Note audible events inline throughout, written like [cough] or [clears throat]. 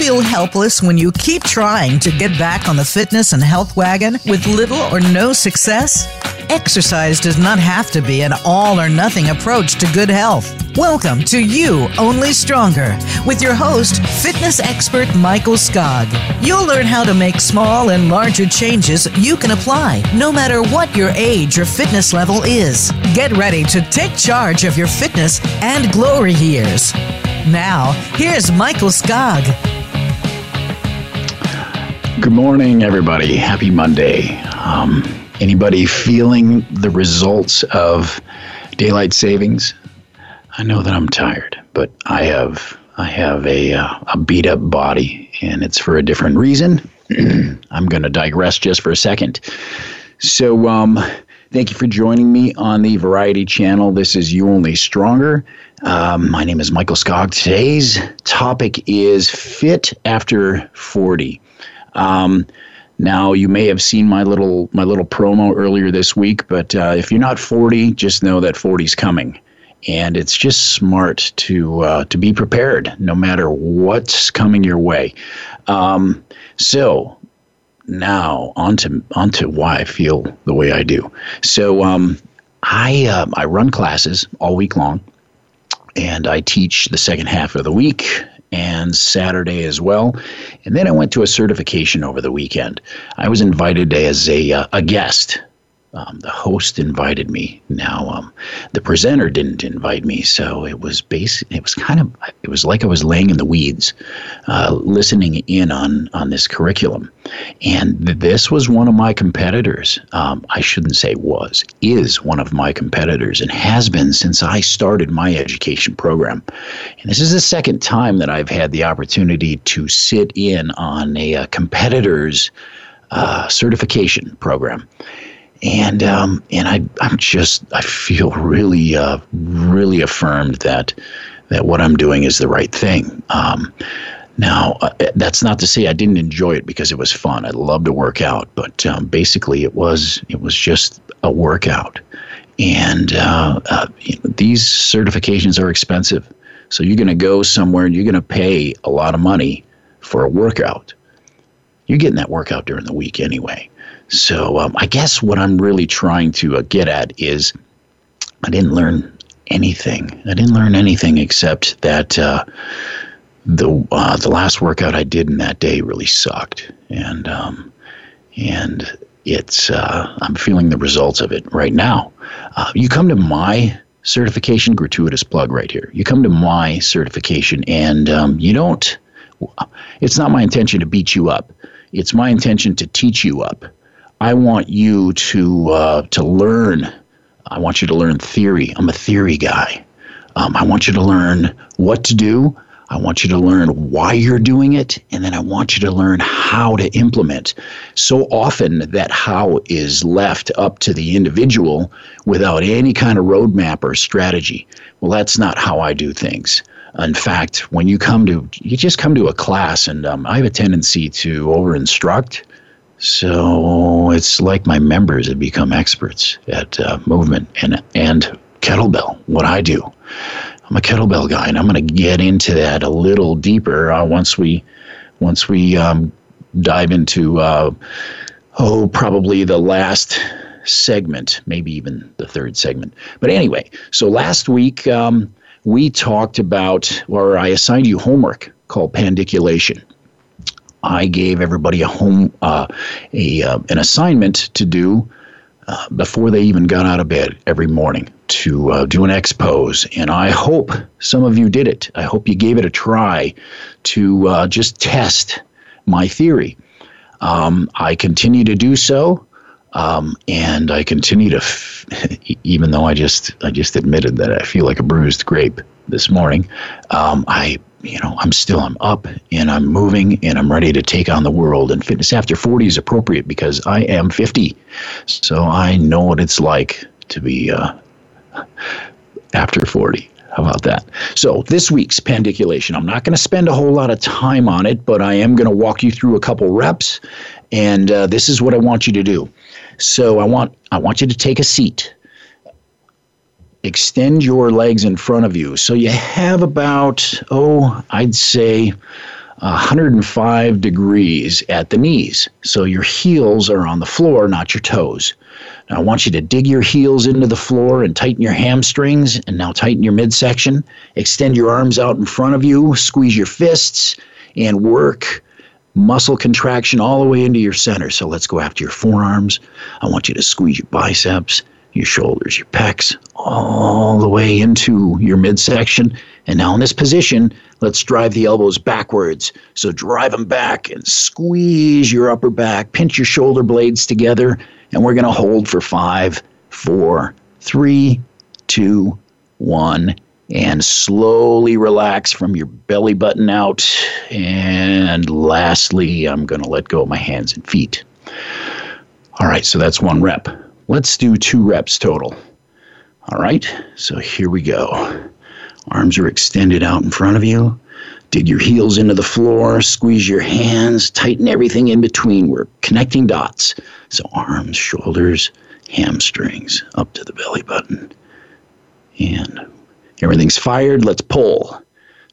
feel helpless when you keep trying to get back on the fitness and health wagon with little or no success? Exercise does not have to be an all or nothing approach to good health. Welcome to You Only Stronger with your host, fitness expert Michael Skog. You'll learn how to make small and larger changes you can apply no matter what your age or fitness level is. Get ready to take charge of your fitness and glory years. Now, here's Michael Skog. Good morning, everybody. Happy Monday. Um, Anybody feeling the results of daylight savings? I know that I'm tired, but I have I have a uh, a beat up body, and it's for a different reason. [clears throat] I'm going to digress just for a second. So, um, thank you for joining me on the Variety Channel. This is You Only Stronger. Um, my name is Michael Skog. Today's topic is fit after 40. Um, now you may have seen my little my little promo earlier this week, but uh, if you're not 40, just know that 40 is coming, and it's just smart to uh, to be prepared no matter what's coming your way. Um, so now onto onto why I feel the way I do. So um, I uh, I run classes all week long, and I teach the second half of the week and Saturday as well. And then I went to a certification over the weekend. I was invited as a, uh, a guest um, the host invited me. Now, um, the presenter didn't invite me, so it was basic. It was kind of. It was like I was laying in the weeds, uh, listening in on on this curriculum, and th- this was one of my competitors. Um, I shouldn't say was is one of my competitors, and has been since I started my education program. And this is the second time that I've had the opportunity to sit in on a, a competitor's uh, certification program and um, and I I'm just I feel really uh, really affirmed that that what I'm doing is the right thing. Um, now uh, that's not to say I didn't enjoy it because it was fun. I love to work out, but um, basically it was it was just a workout. And uh, uh you know, these certifications are expensive, so you're going to go somewhere and you're going to pay a lot of money for a workout. You're getting that workout during the week anyway. So um, I guess what I'm really trying to uh, get at is I didn't learn anything. I didn't learn anything except that uh, the uh, the last workout I did in that day really sucked, and um, and it's uh, I'm feeling the results of it right now. Uh, you come to my certification, gratuitous plug right here. You come to my certification, and um, you don't. It's not my intention to beat you up. It's my intention to teach you up I want you to uh, to learn. I want you to learn theory. I'm a theory guy. Um, I want you to learn what to do. I want you to learn why you're doing it, and then I want you to learn how to implement. So often, that how is left up to the individual without any kind of roadmap or strategy. Well, that's not how I do things. In fact, when you come to, you just come to a class, and um, I have a tendency to over instruct so it's like my members have become experts at uh, movement and and kettlebell. What I do, I'm a kettlebell guy, and I'm going to get into that a little deeper uh, once we once we um, dive into uh, oh probably the last segment, maybe even the third segment. But anyway, so last week um, we talked about, or I assigned you homework called pandiculation. I gave everybody a home uh, a uh, an assignment to do uh, before they even got out of bed every morning to uh, do an X pose, and I hope some of you did it. I hope you gave it a try to uh, just test my theory. Um, I continue to do so. Um, and I continue to, f- [laughs] even though I just I just admitted that I feel like a bruised grape this morning, um, I you know, I'm still I'm up and I'm moving and I'm ready to take on the world. And fitness after 40 is appropriate because I am 50, so I know what it's like to be uh, after 40. How about that? So, this week's pandiculation, I'm not going to spend a whole lot of time on it, but I am going to walk you through a couple reps. And uh, this is what I want you to do. So, I want, I want you to take a seat extend your legs in front of you. So you have about, oh, I'd say 105 degrees at the knees. So your heels are on the floor, not your toes. Now I want you to dig your heels into the floor and tighten your hamstrings, and now tighten your midsection. Extend your arms out in front of you, squeeze your fists, and work muscle contraction all the way into your center. So let's go after your forearms. I want you to squeeze your biceps, your shoulders, your pecs, all the way into your midsection. And now in this position, let's drive the elbows backwards. So drive them back and squeeze your upper back, pinch your shoulder blades together. And we're going to hold for five, four, three, two, one and slowly relax from your belly button out. And lastly, I'm going to let go of my hands and feet. All right, so that's one rep. Let's do two reps total. All right, so here we go. Arms are extended out in front of you. Dig your heels into the floor, squeeze your hands, tighten everything in between. We're connecting dots. So arms, shoulders, hamstrings up to the belly button. And Everything's fired. Let's pull.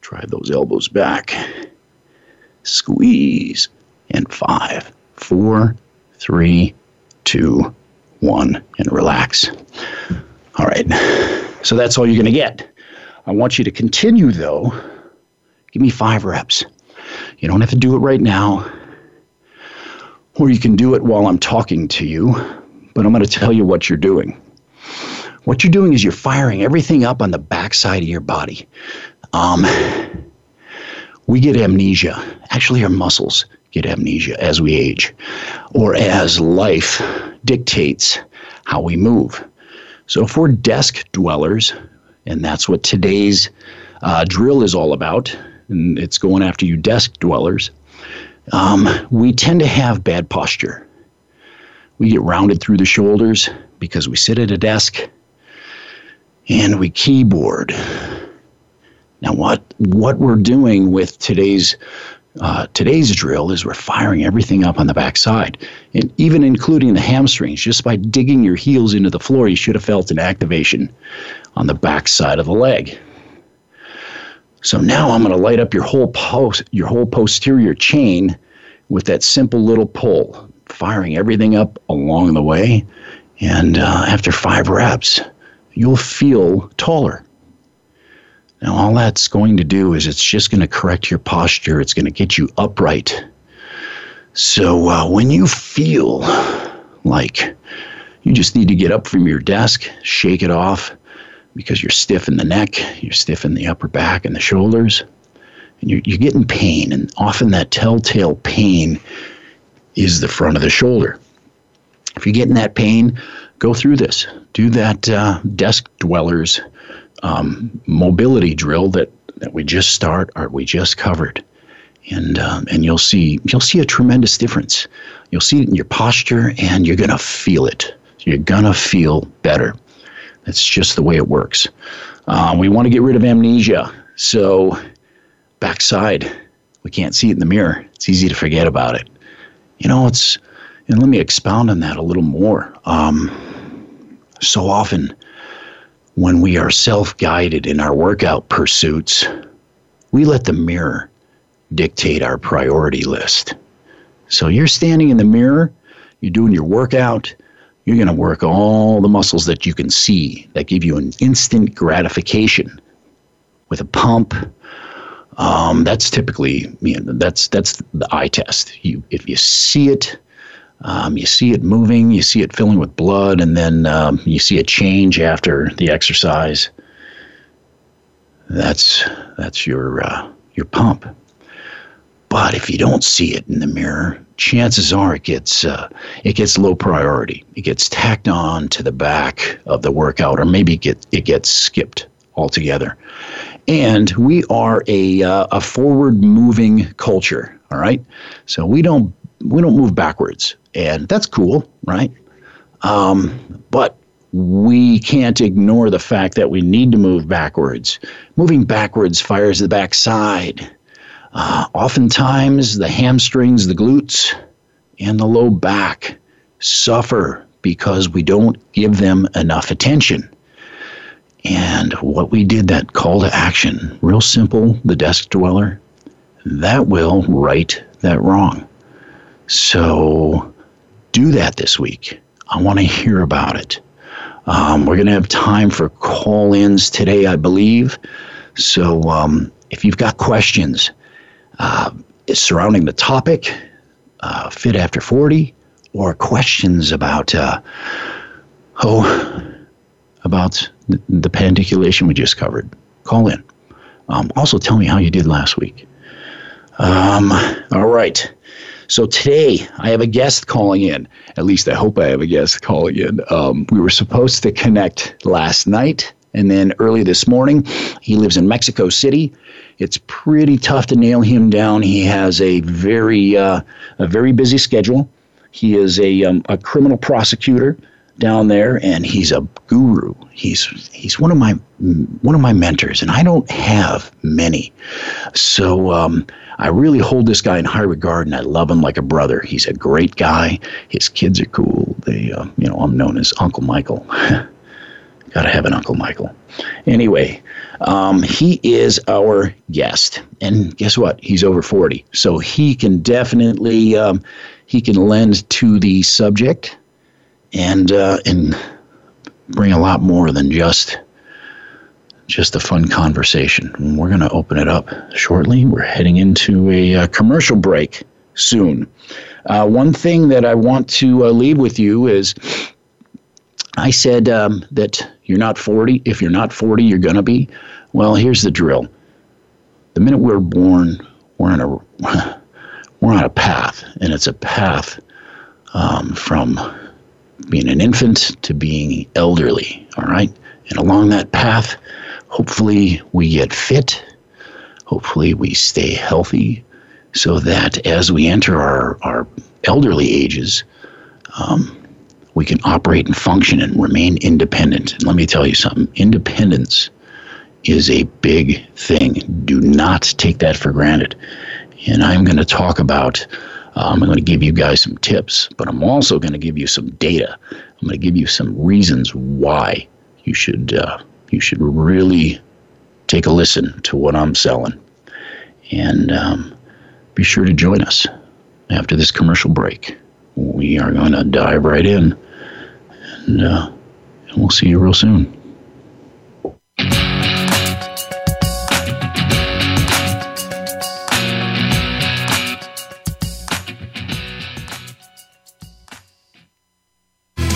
Drive those elbows back. Squeeze. And five, four, three, two, one, and relax. All right. So that's all you're going to get. I want you to continue, though. Give me five reps. You don't have to do it right now, or you can do it while I'm talking to you, but I'm going to tell you what you're doing what you're doing is you're firing everything up on the backside of your body. Um, we get amnesia. Actually, our muscles get amnesia as we age or as life dictates how we move. So, if we're desk dwellers, and that's what today's uh, drill is all about, and it's going after you desk dwellers, um, we tend to have bad posture. We get rounded through the shoulders because we sit at a desk and we keyboard. Now, what what we're doing with today's uh, today's drill is we're firing everything up on the backside, and even including the hamstrings. Just by digging your heels into the floor, you should have felt an activation on the backside of the leg. So now I'm going to light up your whole post, your whole posterior chain with that simple little pull, firing everything up along the way. And uh, after five reps, you'll feel taller. Now, all that's going to do is it's just going to correct your posture, it's going to get you upright. So, uh, when you feel like you just need to get up from your desk, shake it off because you're stiff in the neck, you're stiff in the upper back and the shoulders, and you're, you're getting pain. And often that telltale pain is the front of the shoulder. If you're getting that pain, go through this. Do that uh, desk dwellers um, mobility drill that, that we just start or we just covered, and um, and you'll see you'll see a tremendous difference. You'll see it in your posture, and you're gonna feel it. You're gonna feel better. That's just the way it works. Uh, we want to get rid of amnesia, so backside we can't see it in the mirror. It's easy to forget about it. You know, it's and let me expound on that a little more. Um, so often, when we are self guided in our workout pursuits, we let the mirror dictate our priority list. So you're standing in the mirror, you're doing your workout, you're going to work all the muscles that you can see that give you an instant gratification with a pump. Um, that's typically you know, that's that's the eye test. You if you see it, um, you see it moving, you see it filling with blood, and then um, you see a change after the exercise. That's that's your uh, your pump. But if you don't see it in the mirror, chances are it gets uh, it gets low priority. It gets tacked on to the back of the workout, or maybe it get it gets skipped altogether. And we are a uh, a forward moving culture. All right, so we don't we don't move backwards and that's cool, right? Um, but we can't ignore the fact that we need to move backwards. Moving backwards fires the backside. Uh, oftentimes, the hamstrings, the glutes, and the low back suffer because we don't give them enough attention. And what we did, that call to action, real simple, the desk dweller, that will right that wrong. So do that this week. I want to hear about it. Um, we're going to have time for call ins today, I believe. So um, if you've got questions uh, surrounding the topic, uh, Fit After 40, or questions about, uh, oh, about the, pandiculation we just covered, call in. Um, also, tell me how you did last week. Um, all right. So today I have a guest calling in. At least I hope I have a guest calling in. Um, we were supposed to connect last night, and then early this morning. He lives in Mexico City. It's pretty tough to nail him down. He has a very uh, a very busy schedule. He is a um, a criminal prosecutor down there, and he's a guru. He's he's one of my one of my mentors, and I don't have many. So um, I really hold this guy in high regard, and I love him like a brother. He's a great guy. His kids are cool. They, uh, you know, I'm known as Uncle Michael. [laughs] Gotta have an Uncle Michael. Anyway, um, he is our guest, and guess what? He's over forty, so he can definitely um, he can lend to the subject and uh, and bring a lot more than just just a fun conversation. And we're going to open it up shortly. We're heading into a, a uh, commercial break soon. Uh, one thing that I want to uh, leave with you is I said um, that you're not 40. If you're not 40, you're going to be. Well, here's the drill. The minute we're born, we're on a [laughs] we're on a path, and it's a path um, from being an infant to being elderly. All right, and along that path, hopefully we get fit. Hopefully we stay healthy, so that as we enter our our elderly ages, um, we can operate and function and remain independent. And let me tell you something: independence is a big thing. Do not take that for granted. And I'm going to talk about um, I'm going to give you guys some tips, but I'm also going to give you some data. I'm going to give you some reasons why you should uh, you should really take a listen to what I'm selling, and um, be sure to join us after this commercial break. We are going to dive right in, and, uh, and we'll see you real soon.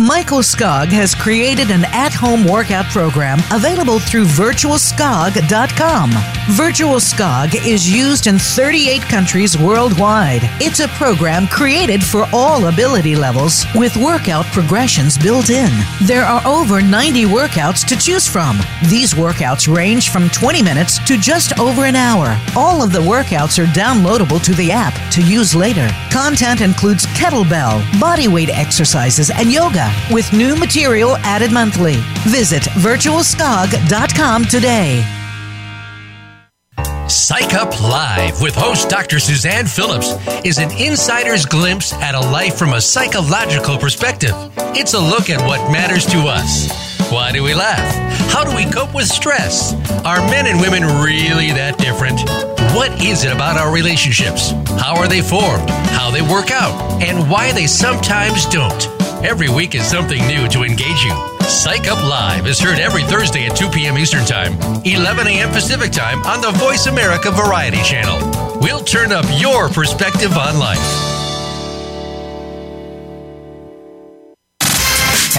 Michael Skog has created an at home workout program available through virtualskog.com. Virtual Skog is used in 38 countries worldwide. It's a program created for all ability levels with workout progressions built in. There are over 90 workouts to choose from. These workouts range from 20 minutes to just over an hour. All of the workouts are downloadable to the app to use later. Content includes kettlebell, bodyweight exercises, and yoga with new material added monthly. Visit virtualskog.com today. Psych Up Live with host Dr. Suzanne Phillips is an insider's glimpse at a life from a psychological perspective. It's a look at what matters to us. Why do we laugh? How do we cope with stress? Are men and women really that different? What is it about our relationships? How are they formed? How they work out? And why they sometimes don't? Every week is something new to engage you. Psych Up Live is heard every Thursday at 2 p.m. Eastern Time, 11 a.m. Pacific Time on the Voice America Variety Channel. We'll turn up your perspective on life.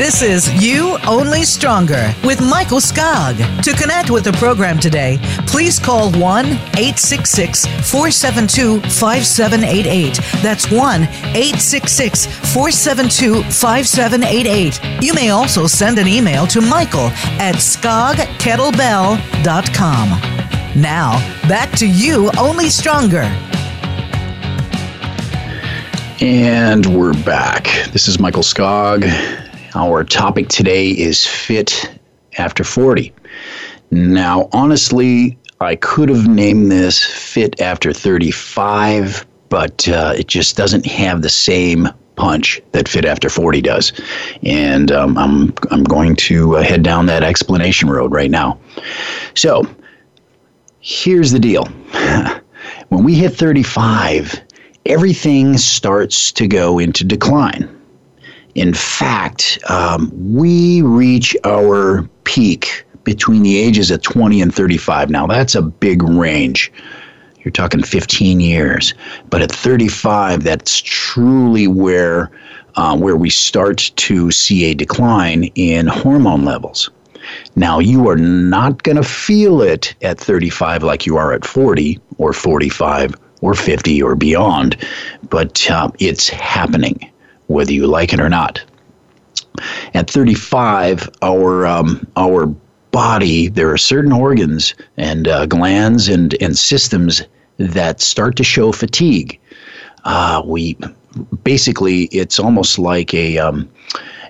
This is You Only Stronger with Michael Skog. To connect with the program today, please call 1 866 472 5788. That's 1 866 472 5788. You may also send an email to Michael at skogkettlebell.com. Now, back to You Only Stronger. And we're back. This is Michael Skog. Our topic today is fit after 40. Now, honestly, I could have named this fit after 35, but uh, it just doesn't have the same punch that fit after 40 does. And um, I'm, I'm going to uh, head down that explanation road right now. So, here's the deal [laughs] when we hit 35, everything starts to go into decline. In fact, um, we reach our peak between the ages of 20 and 35. Now, that's a big range. You're talking 15 years. But at 35, that's truly where, uh, where we start to see a decline in hormone levels. Now, you are not going to feel it at 35 like you are at 40 or 45 or 50 or beyond, but uh, it's happening, whether you like it or not. At 35, our um, our body, there are certain organs and uh, glands and, and systems that start to show fatigue. Uh, we basically, it's almost like a um,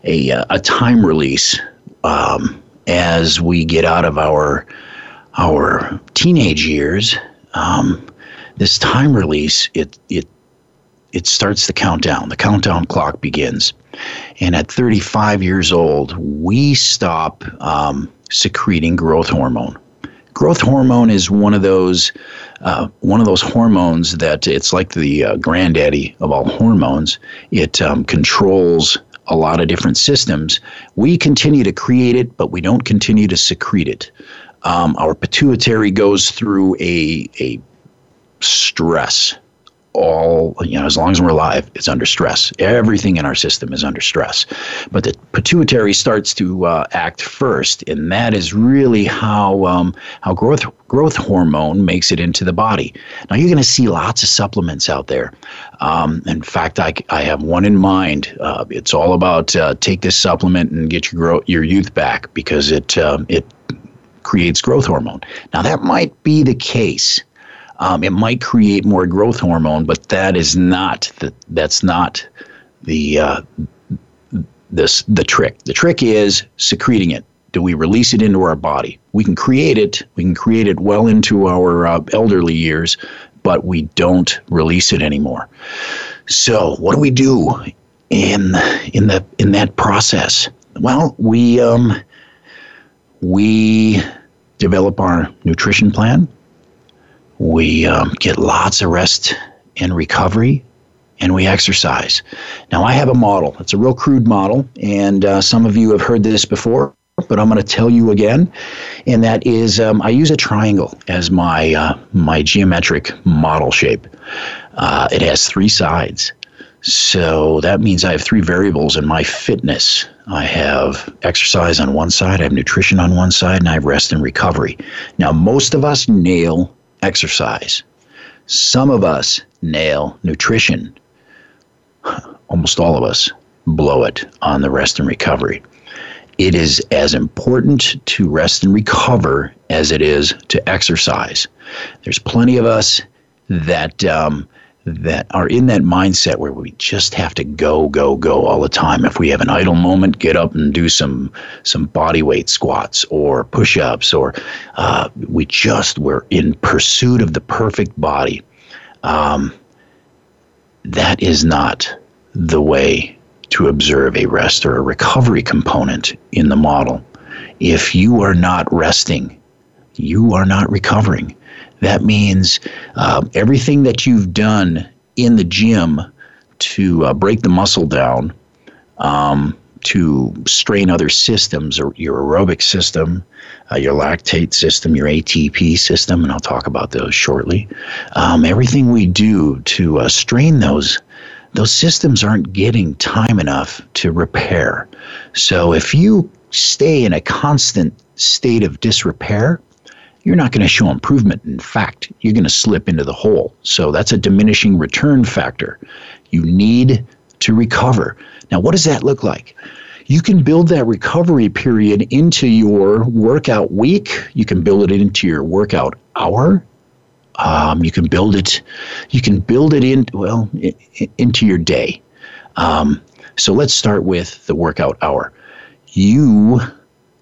a, uh, a time release um, as we get out of our our teenage years. Um, this time release it it it starts the countdown. The countdown clock begins, and at 35 years old, we stop um, secreting growth hormone. Growth hormone is one of those uh, one of those hormones that it's like the uh, granddaddy of all hormones. It um, controls a lot of different systems. We continue to create it, but we don't continue to secrete it. Um, our pituitary goes through a, a stress all you know as long as we're alive it's under stress. Everything in our system is under stress. But the pituitary starts to uh, act first and that is really how um, how growth growth hormone makes it into the body. Now you're going to see lots of supplements out there. Um, in fact I, I have one in mind. Uh, it's all about uh, take this supplement and get your grow, your youth back because it um, it creates growth hormone. Now that might be the case um, it might create more growth hormone, but that is not the, that's not the uh, this the trick. The trick is secreting it. Do we release it into our body? We can create it. We can create it well into our uh, elderly years, but we don't release it anymore. So, what do we do in in the in that process? Well, we um, we develop our nutrition plan we um, get lots of rest and recovery, and we exercise. Now, I have a model. It's a real crude model, and uh, some of you have heard this before, but I'm going to tell you again. And that is, um, I use a triangle as my uh, my geometric model shape. Uh, it has three sides. So that means I have three variables in my fitness. I have exercise on one side, I have nutrition on one side, and I have rest and recovery. Now, most of us nail exercise. Some of us nail nutrition. Almost all of us blow it on the rest and recovery. It is as important to rest and recover as it is to exercise. There's plenty of us that um, that are in that mindset where we just have to go, go, go all the time. If we have an idle moment, get up and do some some body weight squats or push ups, or uh, we just we're in pursuit of the perfect body. Um, that is not the way to observe a rest or a recovery component in the model. If you are not resting, you are not recovering. That means uh, everything that you've done in the gym to uh, break the muscle down, um, to strain other systems, or your aerobic system, uh, your lactate system, your ATP system, and I'll talk about those shortly. Um, everything we do to uh, strain those those systems aren't getting time enough to repair. So if you stay in a constant state of disrepair, you're not going to show improvement. In fact, you're going to slip into the hole. So that's a diminishing return factor. You need to recover. Now, what does that look like? You can build that recovery period into your workout week. You can build it into your workout hour. Um, you can build it. You can build it in well into your day. Um, so let's start with the workout hour. You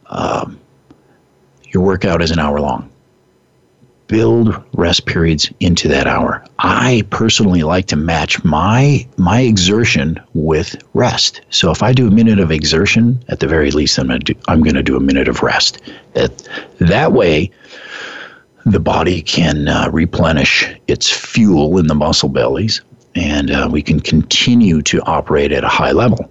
um, your workout is an hour long. Build rest periods into that hour. I personally like to match my my exertion with rest. So if I do a minute of exertion, at the very least, I'm gonna do, I'm to do a minute of rest. That that way, the body can uh, replenish its fuel in the muscle bellies, and uh, we can continue to operate at a high level.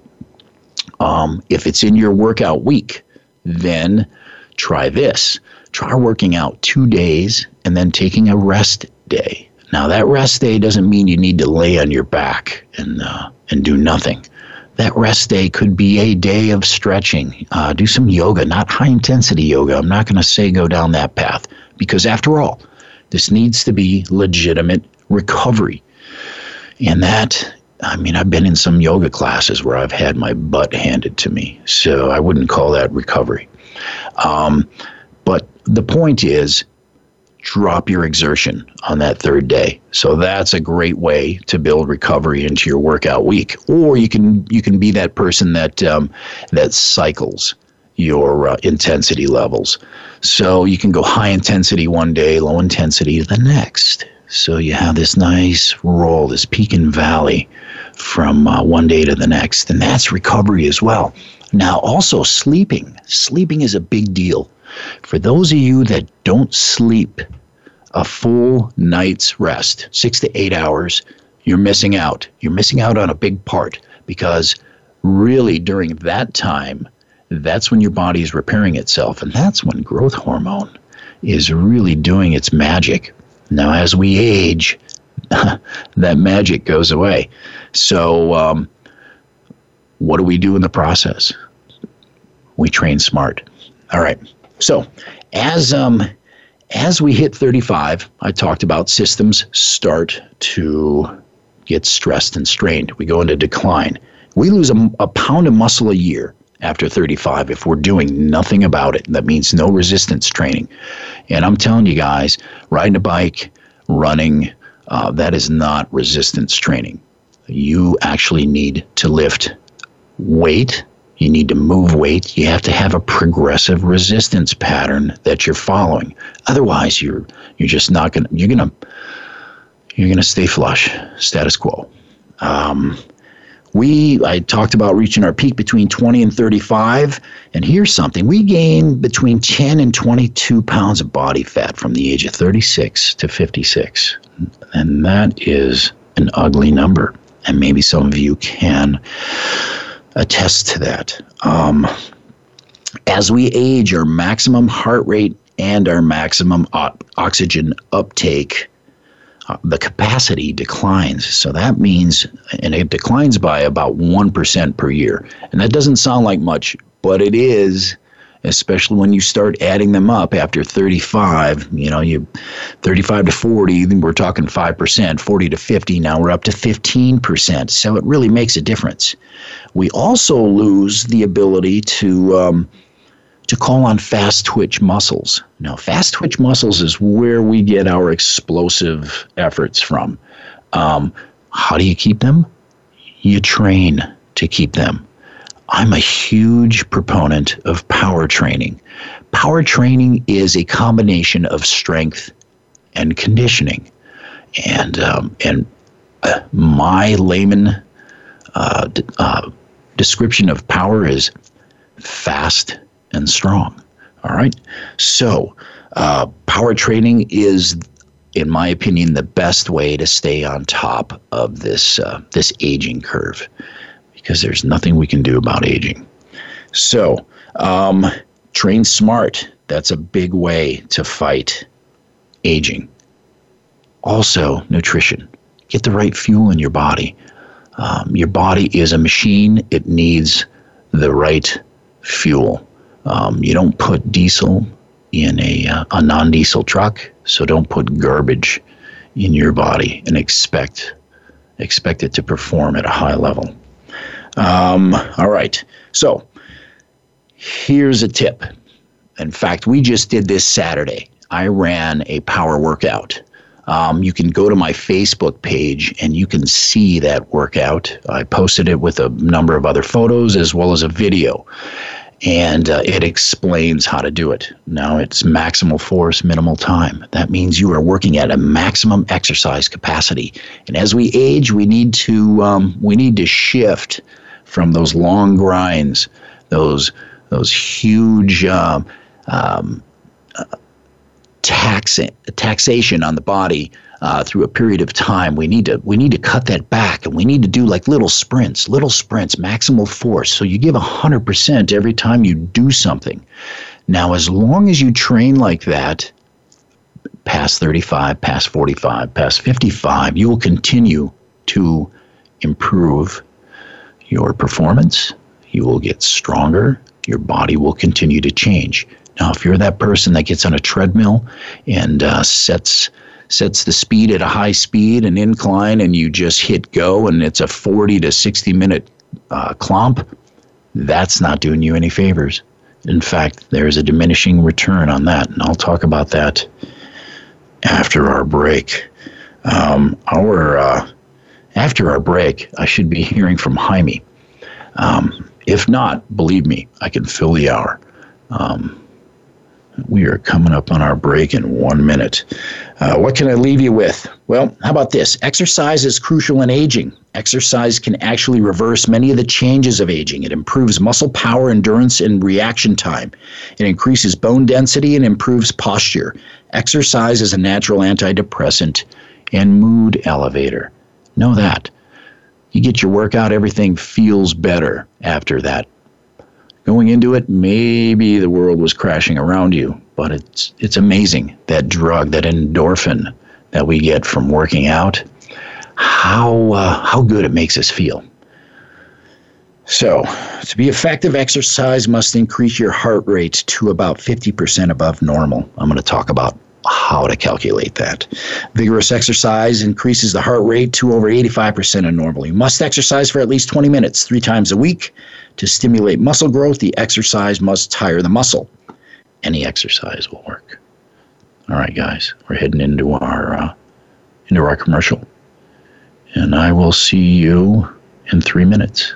Um, if it's in your workout week, then try this. Try working out two days and then taking a rest day. Now, that rest day doesn't mean you need to lay on your back and, uh, and do nothing. That rest day could be a day of stretching. Uh, do some yoga, not high intensity yoga. I'm not going to say go down that path because, after all, this needs to be legitimate recovery. And that, I mean, I've been in some yoga classes where I've had my butt handed to me. So I wouldn't call that recovery. Um, but the point is, drop your exertion on that third day. So that's a great way to build recovery into your workout week. Or you can you can be that person that um, that cycles your uh, intensity levels. So you can go high intensity one day, low intensity the next. So you have this nice roll, this peak and valley from uh, one day to the next, and that's recovery as well. Now, also sleeping. Sleeping is a big deal. For those of you that don't sleep a full night's rest, six to eight hours, you're missing out. You're missing out on a big part because really during that time, that's when your body is repairing itself. And that's when growth hormone is really doing its magic. Now, as we age, [laughs] that magic goes away. So, um, what do we do in the process? We train smart. All right. So, as um, as we hit 35, I talked about systems start to get stressed and strained. We go into decline. We lose a, a pound of muscle a year after 35 if we're doing nothing about it. That means no resistance training. And I'm telling you guys, riding a bike, running, uh, that is not resistance training. You actually need to lift weight. You need to move weight. You have to have a progressive resistance pattern that you're following. Otherwise, you're you're just not gonna you're gonna you're gonna stay flush, status quo. Um, we I talked about reaching our peak between 20 and 35, and here's something: we gain between 10 and 22 pounds of body fat from the age of 36 to 56, and that is an ugly number. And maybe some of you can attest to that. Um, as we age, our maximum heart rate and our maximum oxygen uptake, uh, the capacity declines. So that means, and it declines by about 1% per year. And that doesn't sound like much, but it is especially when you start adding them up after 35 you know you 35 to 40 we're talking 5% 40 to 50 now we're up to 15% so it really makes a difference. We also lose the ability to um, to call on fast twitch muscles. Now fast twitch muscles is where we get our explosive efforts from. Um, how do you keep them? You train to keep them I'm a huge proponent of power training. Power training is a combination of strength and conditioning. And, um, and uh, my layman uh, d- uh, description of power is fast and strong. All right. So, uh, power training is, in my opinion, the best way to stay on top of this uh, this aging curve because there's nothing we can do about aging. So, um, train smart. That's a big way to fight aging. Also, nutrition. Get the right fuel in your body. Um, your body is a machine, it needs the right fuel. Um, you don't put diesel in a, uh, a non diesel truck, so don't put garbage in your body and expect expect it to perform at a high level. Um, all right, so here's a tip. In fact, we just did this Saturday. I ran a power workout. Um, you can go to my Facebook page and you can see that workout. I posted it with a number of other photos as well as a video and uh, it explains how to do it. Now it's maximal force, minimal time. That means you are working at a maximum exercise capacity. And as we age, we need to um, we need to shift from those long grinds, those those huge um, um, tax taxation on the body uh, through a period of time. We need to we need to cut that back, and we need to do like little sprints, little sprints, maximal force. So you give hundred percent every time you do something. Now, as long as you train like that, past 35, past 45, past 55, you will continue to improve your performance. You will get stronger. Your body will continue to change. Now, if you're that person that gets on a treadmill and uh, sets sets the speed at a high speed, and incline, and you just hit go, and it's a 40 to 60 minute uh, clomp, that's not doing you any favors. In fact, there's a diminishing return on that, and I'll talk about that after our break. Um, our uh, after our break, I should be hearing from Jaime. Um, if not, believe me, I can fill the hour. Um, we are coming up on our break in one minute. Uh, what can I leave you with? Well, how about this? Exercise is crucial in aging. Exercise can actually reverse many of the changes of aging. It improves muscle power, endurance, and reaction time. It increases bone density and improves posture. Exercise is a natural antidepressant and mood elevator. Know that. You get your workout, everything feels better after that going into it, maybe the world was crashing around you, but it's it's amazing that drug, that endorphin that we get from working out, how uh, how good it makes us feel. So, to be effective, exercise must increase your heart rate to about 50% above normal. I'm going to talk about how to calculate that. Vigorous exercise increases the heart rate to over 85% of normal. You must exercise for at least 20 minutes, three times a week. To stimulate muscle growth, the exercise must tire the muscle. Any exercise will work. All right, guys, we're heading into our uh, into our commercial, and I will see you in three minutes.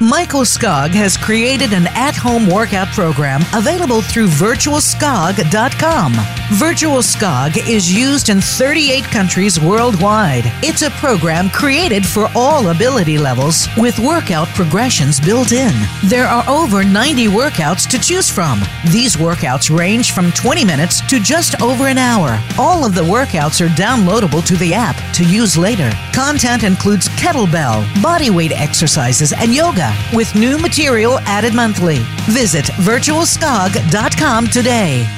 Michael Skog has created an at home workout program available through virtualskog.com. Virtual Skog is used in 38 countries worldwide. It's a program created for all ability levels with workout progressions built in. There are over 90 workouts to choose from. These workouts range from 20 minutes to just over an hour. All of the workouts are downloadable to the app to use later. Content includes kettlebell, bodyweight exercises, and yoga with new material added monthly. Visit virtualskog.com today.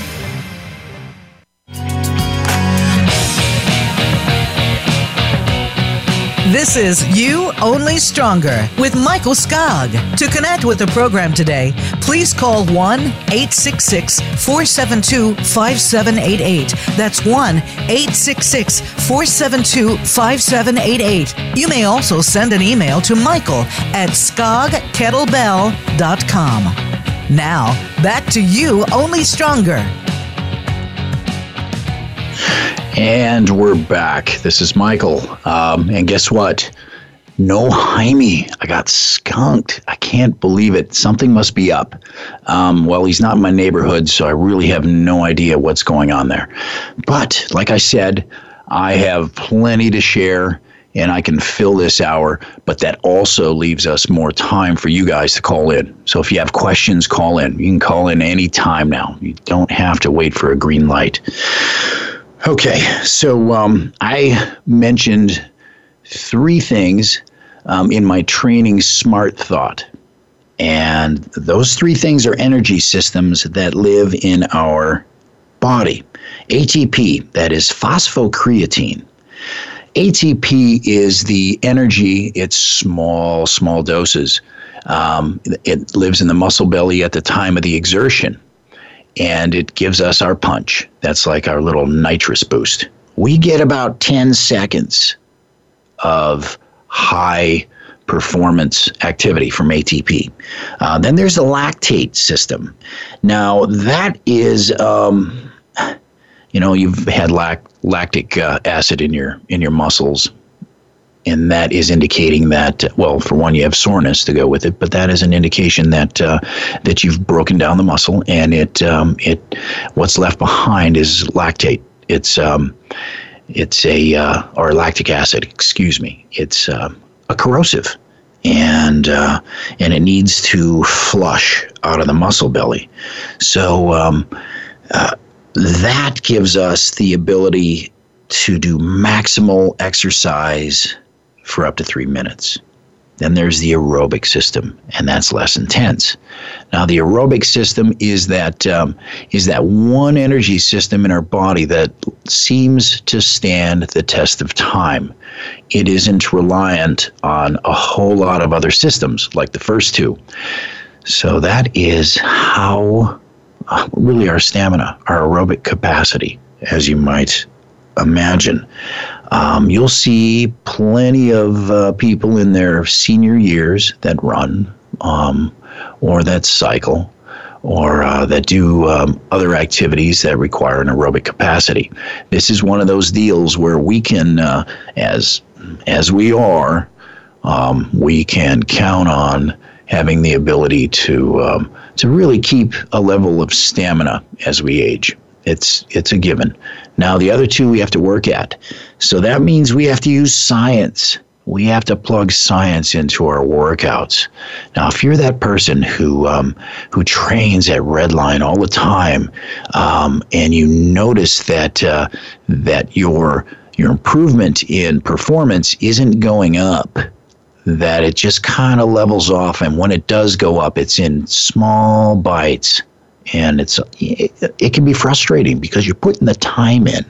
This is You Only Stronger with Michael Skog. To connect with the program today, please call 1 866 472 5788. That's 1 866 472 5788. You may also send an email to Michael at skogkettlebell.com. Now, back to You Only Stronger. And we're back. This is Michael. Um, and guess what? No Jaime. I got skunked. I can't believe it. Something must be up. Um, well, he's not in my neighborhood, so I really have no idea what's going on there. But like I said, I have plenty to share and I can fill this hour, but that also leaves us more time for you guys to call in. So if you have questions, call in. You can call in any time now. You don't have to wait for a green light. Okay, so um, I mentioned three things um, in my training Smart Thought. And those three things are energy systems that live in our body. ATP, that is phosphocreatine. ATP is the energy, it's small, small doses. Um, it lives in the muscle belly at the time of the exertion and it gives us our punch. That's like our little nitrous boost. We get about 10 seconds of high performance activity from ATP. Uh, then there's the lactate system. Now, that is. Um, you know, you've had lac- lactic uh, acid in your in your muscles and that is indicating that well for one you have soreness to go with it but that is an indication that uh, that you've broken down the muscle and it um, it what's left behind is lactate. It's um, it's a uh, or lactic acid excuse me. It's uh, a corrosive and uh, and it needs to flush out of the muscle belly. So um, uh, that gives us the ability to do maximal exercise for up to three minutes. Then there's the aerobic system, and that's less intense. Now, the aerobic system is that um, is that one energy system in our body that seems to stand the test of time. It isn't reliant on a whole lot of other systems like the first two. So that is how uh, really our stamina, our aerobic capacity, as you might imagine. Um, you'll see plenty of uh, people in their senior years that run um, or that cycle or uh, that do um, other activities that require an aerobic capacity. This is one of those deals where we can, uh, as as we are, um, we can count on having the ability to um, to really keep a level of stamina as we age. It's it's a given. Now the other two we have to work at. So that means we have to use science. We have to plug science into our workouts. Now, if you're that person who um, who trains at Redline all the time, um, and you notice that uh, that your your improvement in performance isn't going up, that it just kind of levels off, and when it does go up, it's in small bites and it's it, it, can be frustrating because you're putting the time in.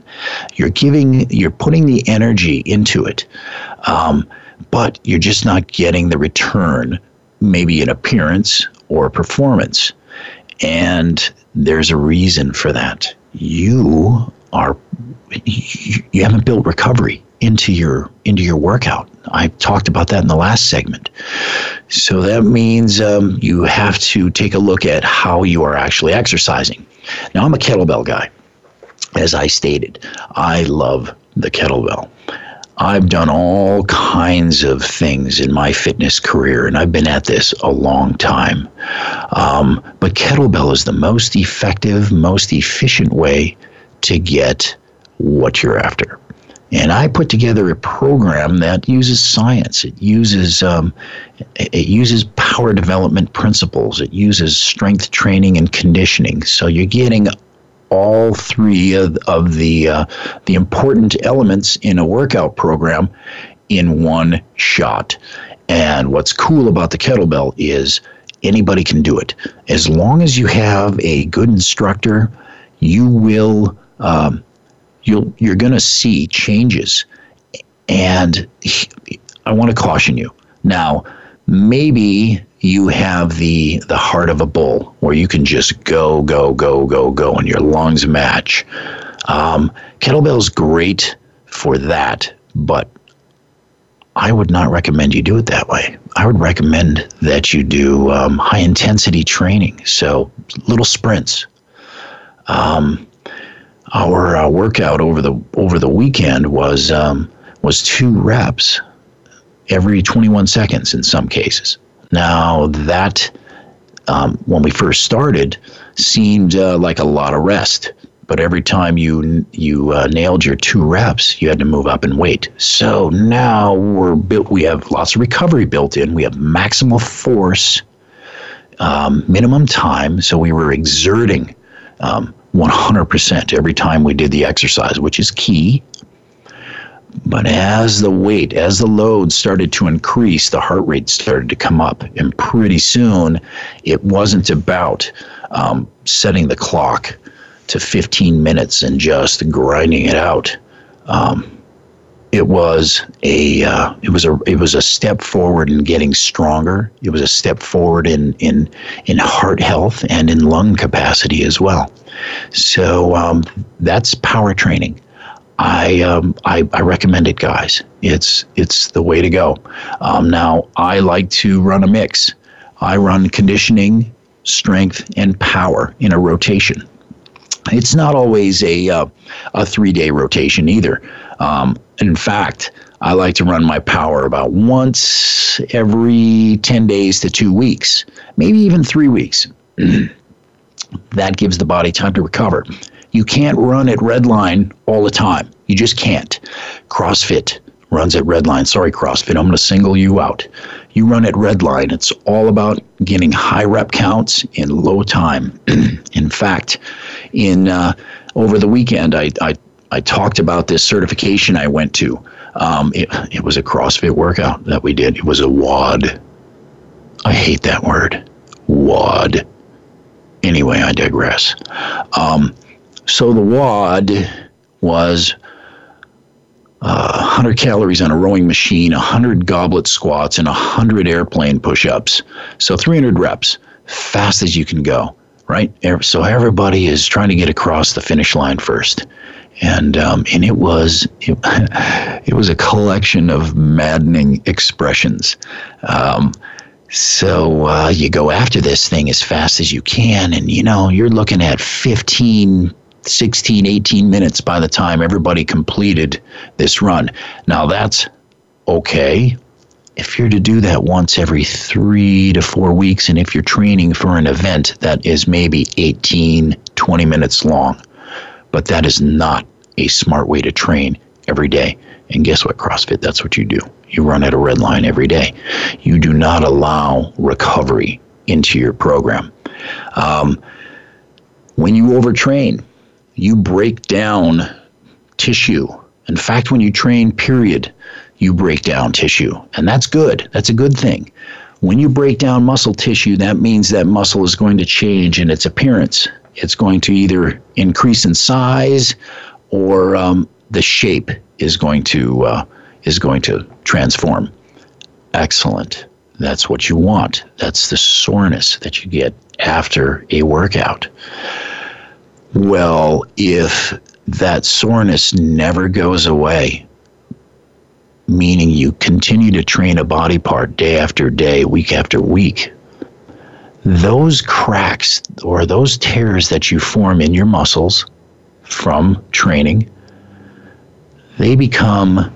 You're giving you're putting the energy into it. Um, but you're just not getting the return maybe in appearance or performance. And there's a reason for that. You are you haven't built recovery into your into your workout. I talked about that in the last segment. So that means um, you have to take a look at how you are actually exercising. Now I'm a kettlebell guy, as I stated. I love the kettlebell. I've done all kinds of things in my fitness career, and I've been at this a long time. Um, but kettlebell is the most effective, most efficient way to get what you're after. And I put together a program that uses science. It uses um, it uses power development principles. It uses strength training and conditioning. So you're getting all three of, of the uh, the important elements in a workout program in one shot. And what's cool about the kettlebell is anybody can do it as long as you have a good instructor. You will um, you'll you're going to see changes. And I want to caution you. Now, maybe you have the the heart of a bull where you can just go go go go go and your lungs match. Um, kettlebell's great for that but i would not recommend you do it that way. I would recommend that you do um, high intensity training. So little sprints. Um, our uh, workout over the over the weekend was um, was two reps every 21 seconds in some cases now, that, um, when we first started, seemed uh, like a lot of rest. But every time you you uh, nailed your two reps, you had to move up and weight. So now we're built. We have lots of recovery built in. We have maximal force, um, minimum time. So we were exerting um, 100% every time we did the exercise, which is key. But as the weight, as the load started to increase, the heart rate started to come up. And pretty soon, it wasn't about um, setting the clock to 15 minutes and just grinding it out. Um, it was a uh, it was a it was a step forward in getting stronger. It was a step forward in in in heart health and in lung capacity as well. So um, that's power training. I, um, I, I recommend it, guys. It's it's the way to go. Um, now I like to run a mix. I run conditioning, strength, and power in a rotation. It's not always a uh, a three day rotation either. Um, in fact, I like to run my power about once every ten days to two weeks, maybe even three weeks. [clears throat] that gives the body time to recover. You can't run at redline all the time. You just can't. CrossFit runs at redline. Sorry, CrossFit, I'm going to single you out. You run at redline. It's all about getting high rep counts in low time. [clears throat] in fact, in uh, over the weekend, I, I I talked about this certification I went to. Um, it, it was a CrossFit workout that we did. It was a WOD. I hate that word. WOD. Anyway, I digress. Um, so the WOD was uh, 100 calories on a rowing machine, 100 goblet squats, and 100 airplane push ups. So 300 reps, fast as you can go, right? So everybody is trying to get across the finish line first. And, um, and it was it, [laughs] it, was a collection of maddening expressions. Um, so uh, you go after this thing as fast as you can, and you know you're looking at 15 16, 18 minutes by the time everybody completed this run. Now that's okay. If you're to do that once every three to four weeks, and if you're training for an event that is maybe 18, 20 minutes long, but that is not a smart way to train every day. And guess what, CrossFit? That's what you do. You run at a red line every day. You do not allow recovery into your program. Um, when you overtrain, you break down tissue. In fact, when you train, period, you break down tissue. And that's good. That's a good thing. When you break down muscle tissue, that means that muscle is going to change in its appearance. It's going to either increase in size or um, the shape is going to uh, is going to transform. Excellent. That's what you want. That's the soreness that you get after a workout. Well, if that soreness never goes away, meaning you continue to train a body part day after day, week after week, those cracks or those tears that you form in your muscles from training, they become,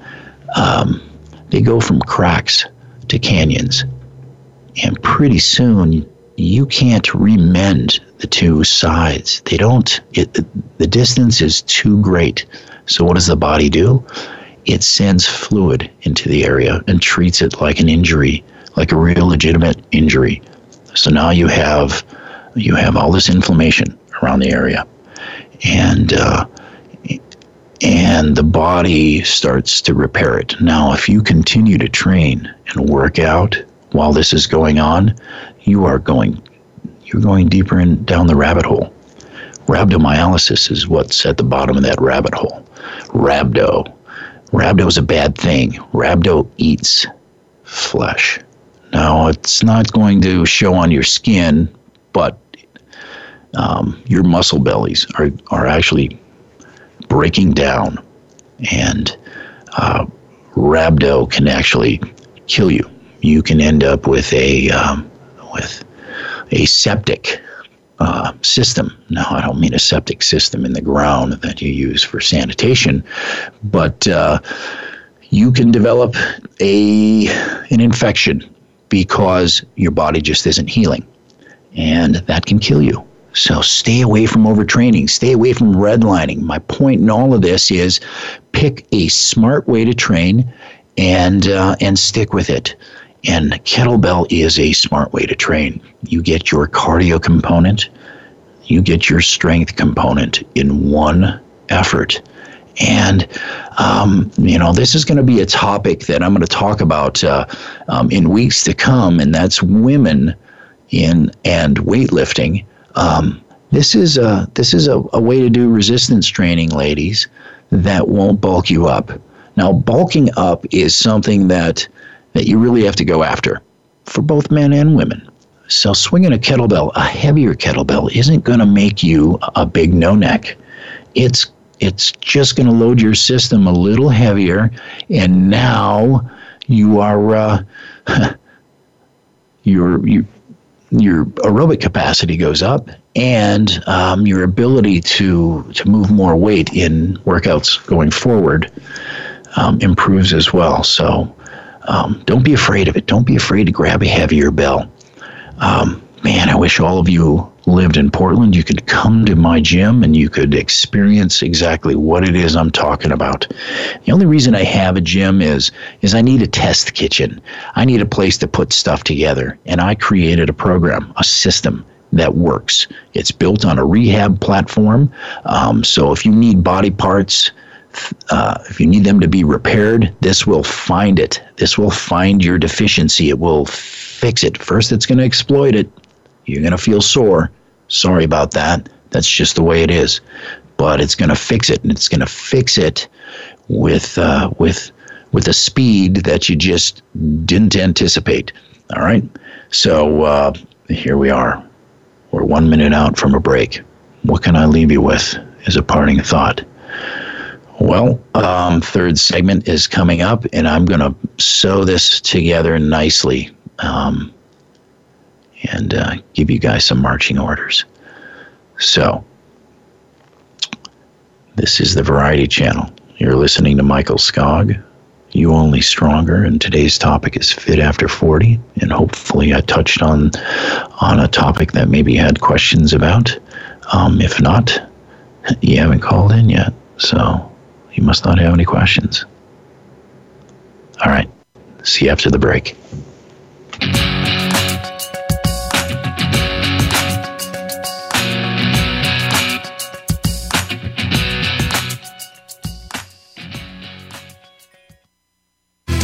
um, they go from cracks to canyons. And pretty soon, you can't remend the two sides. They don't, it, the distance is too great. So, what does the body do? It sends fluid into the area and treats it like an injury, like a real legitimate injury. So now you have you have all this inflammation around the area, and uh, and the body starts to repair it. Now, if you continue to train and work out while this is going on, you are going you're going deeper in down the rabbit hole. Rhabdomyolysis is what's at the bottom of that rabbit hole. Rhabdo. Rhabdo is a bad thing. Rhabdo eats flesh. Now, it's not going to show on your skin, but um, your muscle bellies are, are actually breaking down, and uh, rhabdo can actually kill you. You can end up with a um, with a septic uh, system. Now, I don't mean a septic system in the ground that you use for sanitation, but uh, you can develop a an infection because your body just isn't healing, and that can kill you. So stay away from overtraining, stay away from redlining. My point in all of this is pick a smart way to train and uh, and stick with it. And kettlebell is a smart way to train. You get your cardio component, you get your strength component in one effort. And, um, you know, this is going to be a topic that I'm going to talk about uh, um, in weeks to come, and that's women in and weightlifting. Um, this is a this is a, a way to do resistance training, ladies, that won't bulk you up. Now, bulking up is something that that you really have to go after for both men and women. So, swinging a kettlebell, a heavier kettlebell, isn't going to make you a big no neck. It's it's just going to load your system a little heavier, and now you are uh, [laughs] you're you your aerobic capacity goes up and um, your ability to to move more weight in workouts going forward um, improves as well. So um, don't be afraid of it. Don't be afraid to grab a heavier bell. Um, man, I wish all of you lived in Portland, you could come to my gym and you could experience exactly what it is I'm talking about. The only reason I have a gym is is I need a test kitchen. I need a place to put stuff together, and I created a program, a system that works. It's built on a rehab platform. Um, so if you need body parts, uh, if you need them to be repaired, this will find it. This will find your deficiency. It will fix it. First, it's going to exploit it. You're going to feel sore. Sorry about that. That's just the way it is. But it's going to fix it, and it's going to fix it with uh, with with a speed that you just didn't anticipate. All right. So uh, here we are. We're one minute out from a break. What can I leave you with as a parting thought? Well, um, third segment is coming up, and I'm going to sew this together nicely. Um, and uh, give you guys some marching orders. So, this is the Variety Channel. You're listening to Michael Skog, You Only Stronger, and today's topic is Fit After 40. And hopefully, I touched on on a topic that maybe you had questions about. Um, if not, [laughs] you haven't called in yet, so you must not have any questions. All right. See you after the break.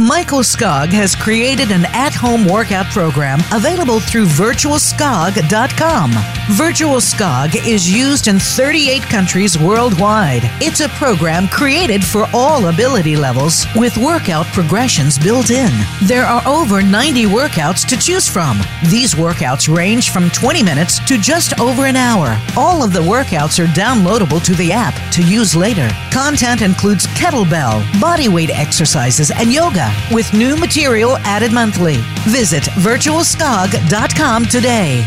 Michael Skog has created an at home workout program available through virtualskog.com. Virtual Skog is used in 38 countries worldwide. It's a program created for all ability levels with workout progressions built in. There are over 90 workouts to choose from. These workouts range from 20 minutes to just over an hour. All of the workouts are downloadable to the app to use later. Content includes kettlebell, bodyweight exercises, and yoga with new material added monthly. Visit virtualskog.com today.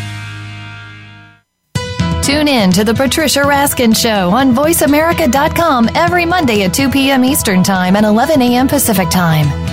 Tune in to the Patricia Raskin Show on VoiceAmerica.com every Monday at 2 p.m. Eastern Time and 11 a.m. Pacific Time.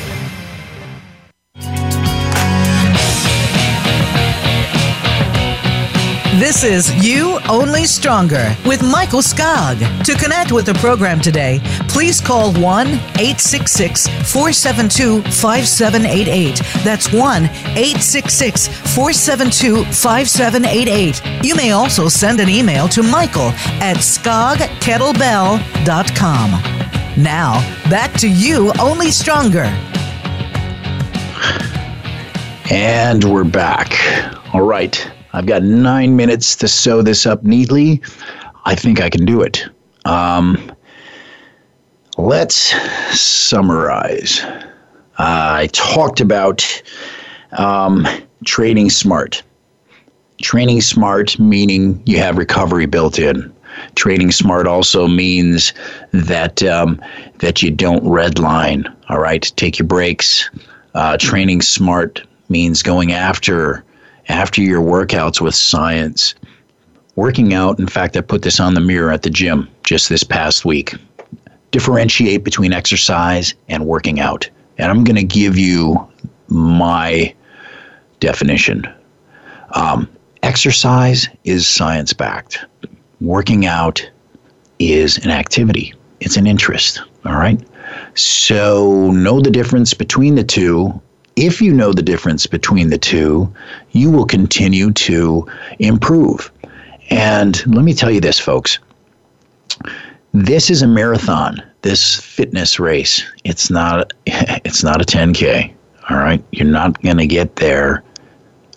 This is You Only Stronger with Michael Skog. To connect with the program today, please call 1 866 472 5788. That's 1 866 472 5788. You may also send an email to Michael at skogkettlebell.com. Now, back to You Only Stronger. And we're back. All right. I've got nine minutes to sew this up neatly. I think I can do it. Um, let's summarize. Uh, I talked about um, smart. Training smart meaning you have recovery built in. Trading smart also means that um, that you don't redline. All right, take your breaks. Uh, training smart means going after after your workouts with science. Working out, in fact, I put this on the mirror at the gym just this past week. Differentiate between exercise and working out. And I'm going to give you my definition. Um, exercise is science backed, working out is an activity, it's an interest. All right. So, know the difference between the two if you know the difference between the two, you will continue to improve. And let me tell you this, folks. This is a marathon. This fitness race. It's not [laughs] it's not a 10K. All right? You're not going to get there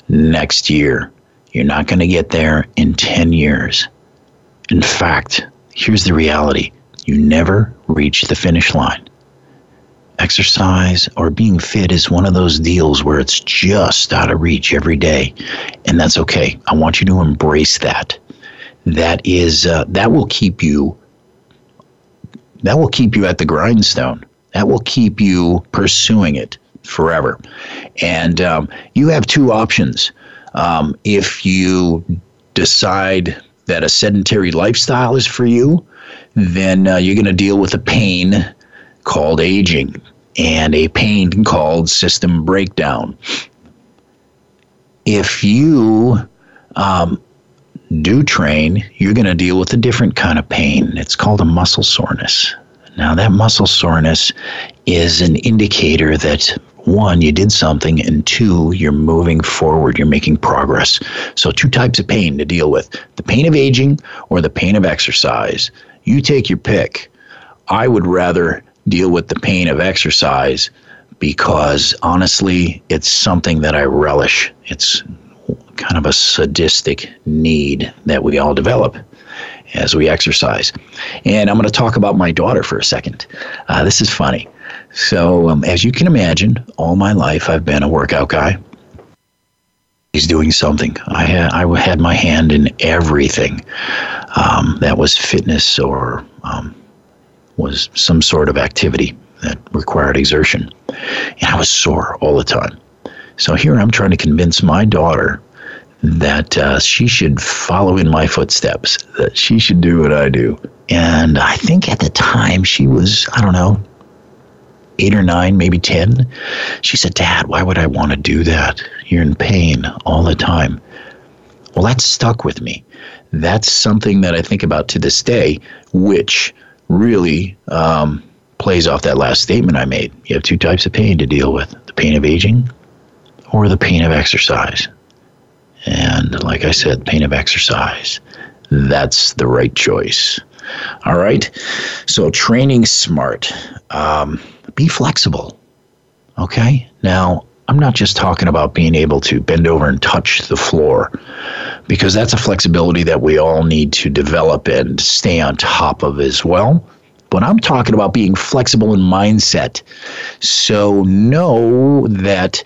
next year. You're not going to get there in 10 years. In fact, here's the reality. You never reach the finish line exercise or being fit is one of those deals where it's just out of reach every day and that's okay. I want you to embrace that. That is uh, that will keep you that will keep you at the grindstone. That will keep you pursuing it forever. And um, you have two options. Um, if you decide that a sedentary lifestyle is for you then uh, you're going to deal with the pain called aging and a pain called system breakdown. If you um, do train, you're going to deal with a different kind of pain. It's called a muscle soreness. Now, that muscle soreness is an indicator that one, you did something, and two, you're moving forward, you're making progress. So, two types of pain to deal with the pain of aging or the pain of exercise. You take your pick. I would rather deal with the pain of exercise because honestly, it's something that I relish. It's kind of a sadistic need that we all develop as we exercise. And I'm going to talk about my daughter for a second. Uh, this is funny. So, um, as you can imagine, all my life I've been a workout guy. He's doing something. I had, I had my hand in everything um, that was fitness or um, was some sort of activity that required exertion. And I was sore all the time. So here I'm trying to convince my daughter that uh, she should follow in my footsteps, that she should do what I do. And I think at the time she was, I don't know, eight or nine, maybe 10. She said, Dad, why would I want to do that? You're in pain all the time. Well, that stuck with me. That's something that I think about to this day, which really um, plays off that last statement I made. You have two types of pain to deal with the pain of aging or the pain of exercise. And like I said, pain of exercise, that's the right choice. All right. So training smart. Um, be flexible. Okay. Now, I'm not just talking about being able to bend over and touch the floor, because that's a flexibility that we all need to develop and stay on top of as well. But I'm talking about being flexible in mindset. So know that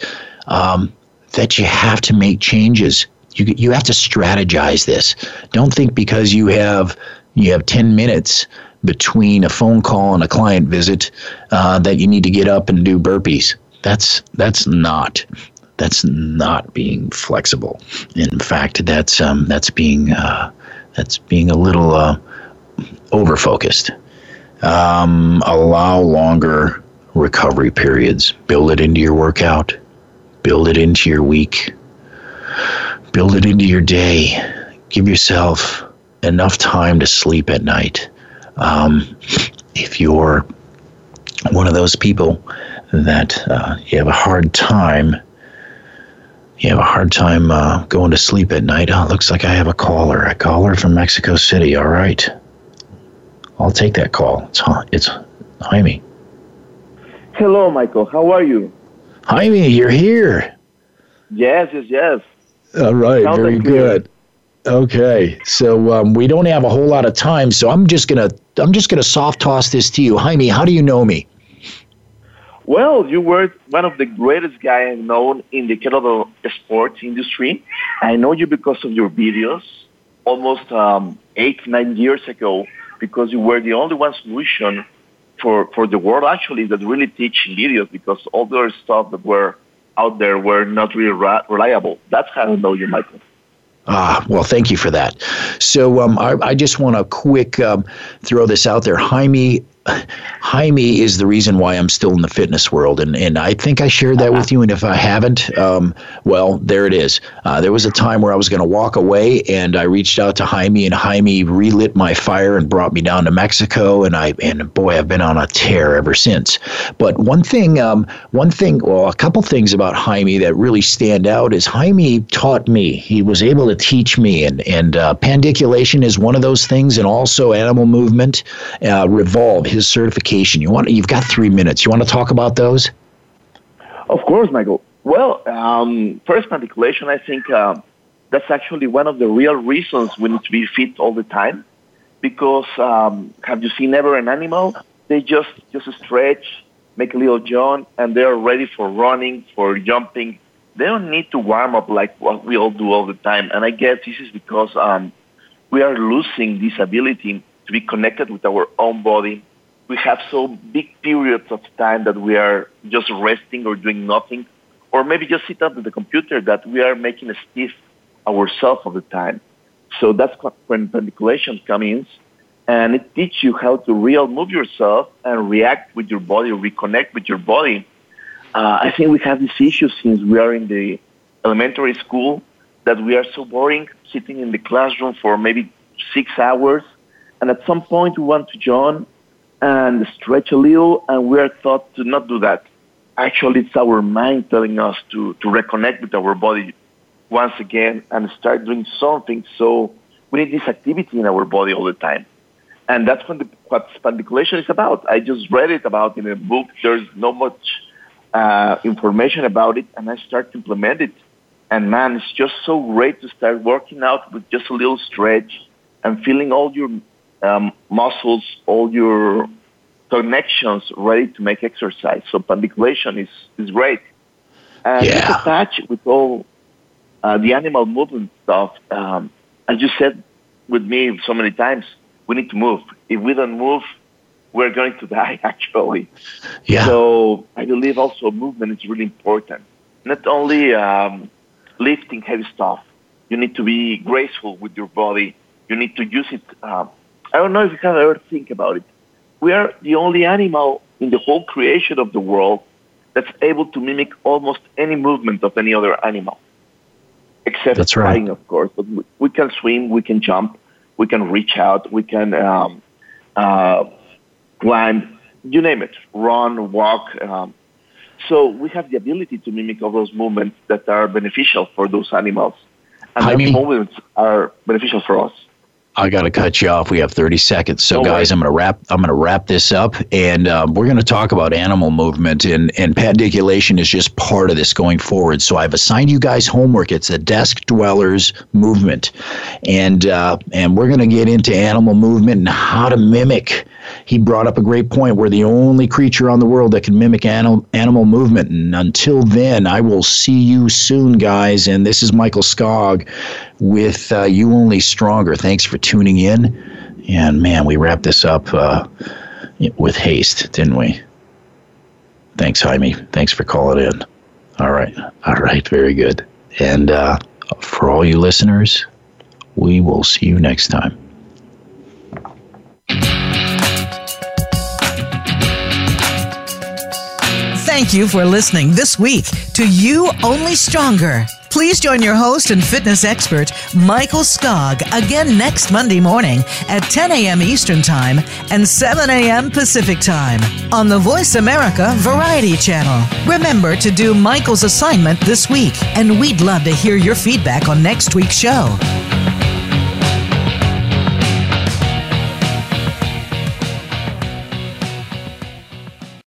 um, that you have to make changes. You you have to strategize this. Don't think because you have you have 10 minutes between a phone call and a client visit uh, that you need to get up and do burpees. That's that's not that's not being flexible. In fact, that's um, that's being uh, that's being a little uh, over focused. Um, allow longer recovery periods. Build it into your workout. Build it into your week. Build it into your day. Give yourself enough time to sleep at night. Um, if you're one of those people that uh, you have a hard time, you have a hard time uh, going to sleep at night. Oh, looks like I have a caller. A caller from Mexico City. All right, I'll take that call. It's it's Jaime. Hello, Michael. How are you? Jaime, you're here. Yes, yes, yes. All right, Sounds very good. Okay, so um, we don't have a whole lot of time, so I'm just gonna I'm just gonna soft toss this to you, Jaime. How do you know me? Well, you were one of the greatest guys I've known in the kettlebell sports industry. I know you because of your videos, almost um, eight nine years ago, because you were the only one solution for for the world actually that really teach videos because all the other stuff that were out there were not really reliable. That's how I know you, Michael. Ah, well, thank you for that. So um, I, I, just want to quick um, throw this out there. Jaime Jaime is the reason why I'm still in the fitness world, and and I think I shared that with you. And if I haven't, um, well, there it is. Uh, there was a time where I was going to walk away, and I reached out to Jaime, and Jaime relit my fire and brought me down to Mexico, and I and boy, I've been on a tear ever since. But one thing, um, one thing, well, a couple things about Jaime that really stand out is Jaime taught me. He was able to teach me, and and uh, pandiculation is one of those things, and also animal movement, uh, revolve his certification. You want you've got three minutes. You want to talk about those? Of course, Michael. Well, um, first pandiculation, I think um, that's actually one of the real reasons we need to be fit all the time. Because um, have you seen ever an animal? They just just stretch, make a little jump, and they are ready for running, for jumping. They don't need to warm up like what we all do all the time. And I guess this is because um, we are losing this ability to be connected with our own body, we have so big periods of time that we are just resting or doing nothing, or maybe just sit up at the computer that we are making a stiff ourselves all the time. So that's when pandiculation comes in, and it teaches you how to real move yourself and react with your body, reconnect with your body. Uh, I think we have this issue since we are in the elementary school that we are so boring sitting in the classroom for maybe six hours, and at some point we want to join and stretch a little, and we are taught to not do that. Actually, it's our mind telling us to, to reconnect with our body once again and start doing something. So we need this activity in our body all the time. And that's when the, what pandiculation is about. I just read it about in a book. There's no much uh, information about it, and I start to implement it. And man, it's just so great to start working out with just a little stretch and feeling all your um, muscles, all your connections ready to make exercise. So pandiculation is, is great. And yeah. it's attached with all uh, the animal movement stuff. Um, as you said with me so many times, we need to move. If we don't move, we're going to [laughs] die, actually. Yeah. So I believe also movement is really important. Not only um, lifting heavy stuff, you need to be graceful with your body. You need to use it um, I don't know if you have ever think about it. We are the only animal in the whole creation of the world that's able to mimic almost any movement of any other animal, except that's flying, right. of course. But we, we, can swim, we can jump, we can reach out, we can um, uh, climb, you name it, run, walk. Um, so we have the ability to mimic all those movements that are beneficial for those animals, and I those mean, movements are beneficial for us. I got to cut you off. We have 30 seconds. So, No guys, worries. I'm going to wrap. I'm going to wrap this up, and um, we're going to talk about animal movement and and pediculation is just part of this going forward. So, I've assigned you guys homework. It's a desk dwellers movement, and uh, and we're going to get into animal movement and how to mimic. He brought up a great point. We're the only creature on the world that can mimic animal animal movement. And until then, I will see you soon, guys. And this is Michael Skog with uh, You Only Stronger. Thanks for tuning in. And man, we wrapped this up uh, with haste, didn't we? Thanks, Jaime. Thanks for calling in. All right. All right. Very good. And uh, for all you listeners, we will see you next time. Thank you for listening this week to You Only Stronger. Please join your host and fitness expert, Michael Skog, again next Monday morning at 10 a.m. Eastern Time and 7 a.m. Pacific Time on the Voice America Variety Channel. Remember to do Michael's assignment this week, and we'd love to hear your feedback on next week's show.